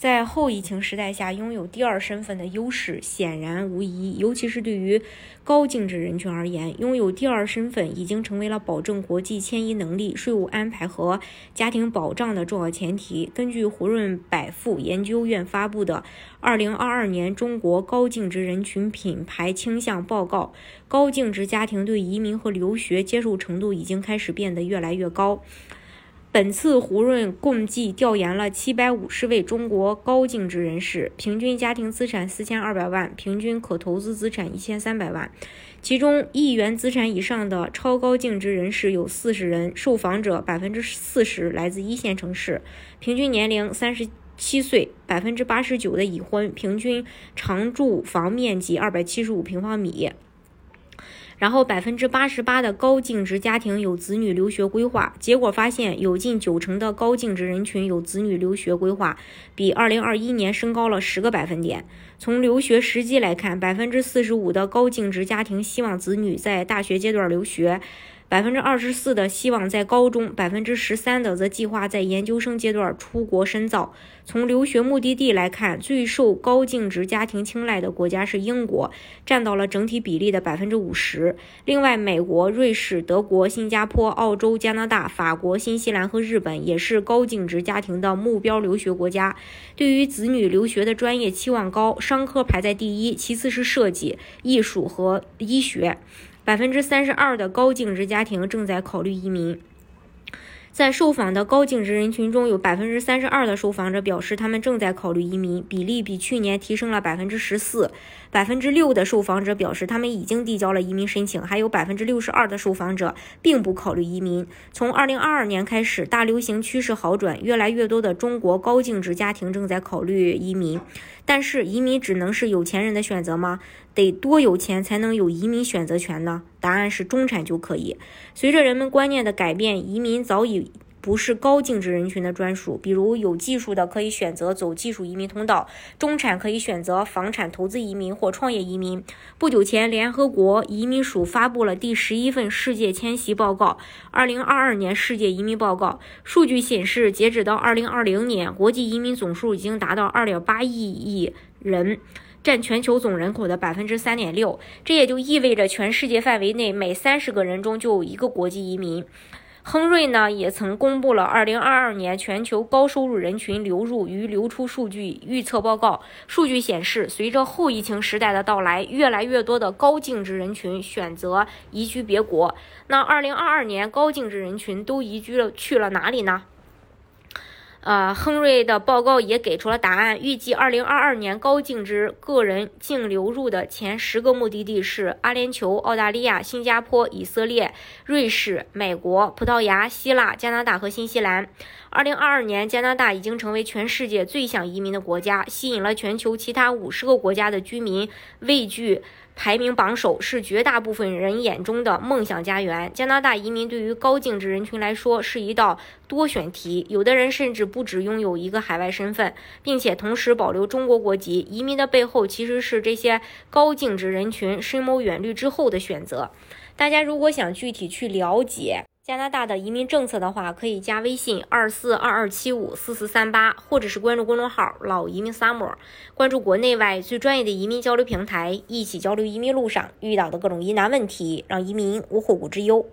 在后疫情时代下，拥有第二身份的优势显然无疑，尤其是对于高净值人群而言，拥有第二身份已经成为了保证国际迁移能力、税务安排和家庭保障的重要前提。根据胡润百富研究院发布的《二零二二年中国高净值人群品牌倾向报告》，高净值家庭对移民和留学接受程度已经开始变得越来越高。本次胡润共计调研了七百五十位中国高净值人士，平均家庭资产四千二百万，平均可投资资产一千三百万。其中，亿元资产以上的超高净值人士有四十人，受访者百分之四十来自一线城市，平均年龄三十七岁，百分之八十九的已婚，平均常住房面积二百七十五平方米。然后，百分之八十八的高净值家庭有子女留学规划。结果发现，有近九成的高净值人群有子女留学规划，比二零二一年升高了十个百分点。从留学时机来看，百分之四十五的高净值家庭希望子女在大学阶段留学。百分之二十四的希望在高中，百分之十三的则计划在研究生阶段出国深造。从留学目的地来看，最受高净值家庭青睐的国家是英国，占到了整体比例的百分之五十。另外，美国、瑞士、德国、新加坡、澳洲、加拿大、法国、新西兰和日本也是高净值家庭的目标留学国家。对于子女留学的专业期望高，商科排在第一，其次是设计、艺术和医学。百分之三十二的高净值家庭正在考虑移民。在受访的高净值人群中，有百分之三十二的受访者表示他们正在考虑移民，比例比去年提升了百分之十四。百分之六的受访者表示他们已经递交了移民申请，还有百分之六十二的受访者并不考虑移民。从二零二二年开始，大流行趋势好转，越来越多的中国高净值家庭正在考虑移民。但是，移民只能是有钱人的选择吗？得多有钱才能有移民选择权呢？答案是中产就可以。随着人们观念的改变，移民早已。不是高净值人群的专属，比如有技术的可以选择走技术移民通道，中产可以选择房产投资移民或创业移民。不久前，联合国移民署发布了第十一份世界迁徙报告——二零二二年世界移民报告。数据显示，截止到二零二零年，国际移民总数已经达到二点八亿亿人，占全球总人口的百分之三点六。这也就意味着，全世界范围内每三十个人中就有一个国际移民。亨瑞呢也曾公布了2022年全球高收入人群流入与流出数据预测报告。数据显示，随着后疫情时代的到来，越来越多的高净值人群选择移居别国。那2022年高净值人群都移居了去了哪里呢？呃，亨瑞的报告也给出了答案。预计2022年高净值个人净流入的前十个目的地是阿联酋、澳大利亚、新加坡、以色列、瑞士、美国、葡萄牙、希腊、加拿大和新西兰。2022年，加拿大已经成为全世界最想移民的国家，吸引了全球其他五十个国家的居民，位居。排名榜首是绝大部分人眼中的梦想家园。加拿大移民对于高净值人群来说是一道多选题，有的人甚至不只拥有一个海外身份，并且同时保留中国国籍。移民的背后其实是这些高净值人群深谋远虑之后的选择。大家如果想具体去了解，加拿大的移民政策的话，可以加微信二四二二七五四四三八，或者是关注公众号“老移民 summer”，关注国内外最专业的移民交流平台，一起交流移民路上遇到的各种疑难问题，让移民无后顾之忧。